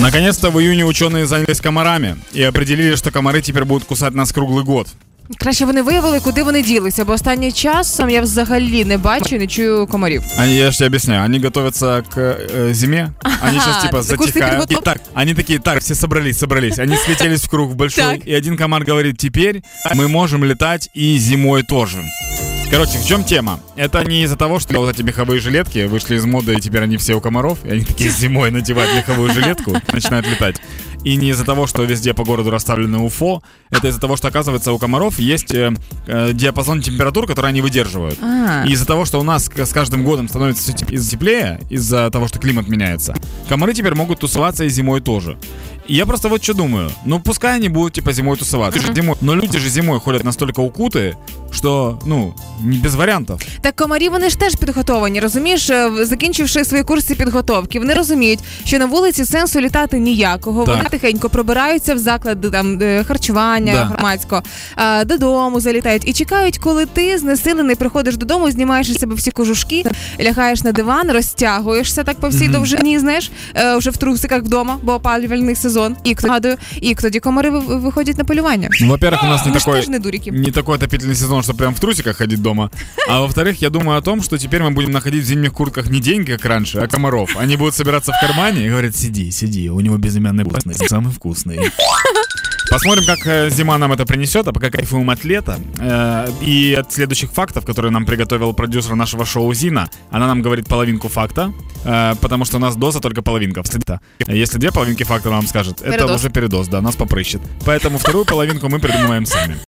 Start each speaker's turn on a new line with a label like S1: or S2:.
S1: Наконец-то в июне ученые занялись комарами и определили, что комары теперь будут кусать нас круглый год.
S2: Краще вони виявили, куди вони ділися, бо останнім часом я взагалі не бачу і не чую комарів.
S1: Они, я же тебе объясняю, они готовятся к э, зиме, они сейчас типа
S2: за курсы
S1: затихают.
S2: подготовки.
S1: И так, они такие, так, все собрались, собрались. Они слетелись в круг в большой,
S2: Так.
S1: и один комар говорит, теперь мы можем летать и зимой тоже. Короче, в чем тема? Это не из-за того, что вот эти меховые жилетки вышли из моды, и теперь они все у комаров, и они такие зимой надевают меховую жилетку, начинают летать. И не из-за того, что везде по городу расставлены УФО, это из-за того, что, оказывается, у комаров есть э, э, диапазон температур, который они выдерживают.
S2: А.
S1: И из-за того, что у нас с каждым годом становится все теп- теплее, из-за того, что климат меняется, комары теперь могут тусоваться и зимой тоже. И я просто вот что думаю. Ну, пускай они будут, типа, зимой тусоваться. Зимой. Но люди же зимой ходят настолько укуты, что, ну, не без вариантов.
S2: Так комарі вони ж теж підготовані, розумієш, Е, закінчивши свої курси підготовки, вони розуміють, що на вулиці сенсу літати ніякого.
S1: Так.
S2: Вони тихенько пробираються в заклади там е, харчування
S1: Да.
S2: громадського, додому залітають і чекають, коли ти знесилений приходиш додому, знімаєш із себе всі кожушки, лягаєш на диван, розтягуєшся так по всій довжині, знаєш, е, вже в трусиках вдома, бо опалювальний сезон. І нагадую, і тоді комари виходять на полювання.
S1: Ну, во-первых, у нас не такой...
S2: не.
S1: Не такой отопительный сезон, что прям в трусиках ходить дома. А во-вторых, я думаю о том, что теперь мы будем находить в зимних куртках не деньги, как раньше, а комаров. Они будут собираться в кармане и говорят, сиди, сиди, у него безымянный вкусный, самый вкусный. Посмотрим, как э, зима нам это принесет, а пока кайфуем от лета. Э, и от следующих фактов, которые нам приготовил продюсер нашего шоу Зина, она нам говорит половинку факта, э, потому что у нас доза только половинка. Если две половинки факта нам скажет, это уже передоз, да, нас попрыщет. Поэтому вторую половинку мы придумаем сами.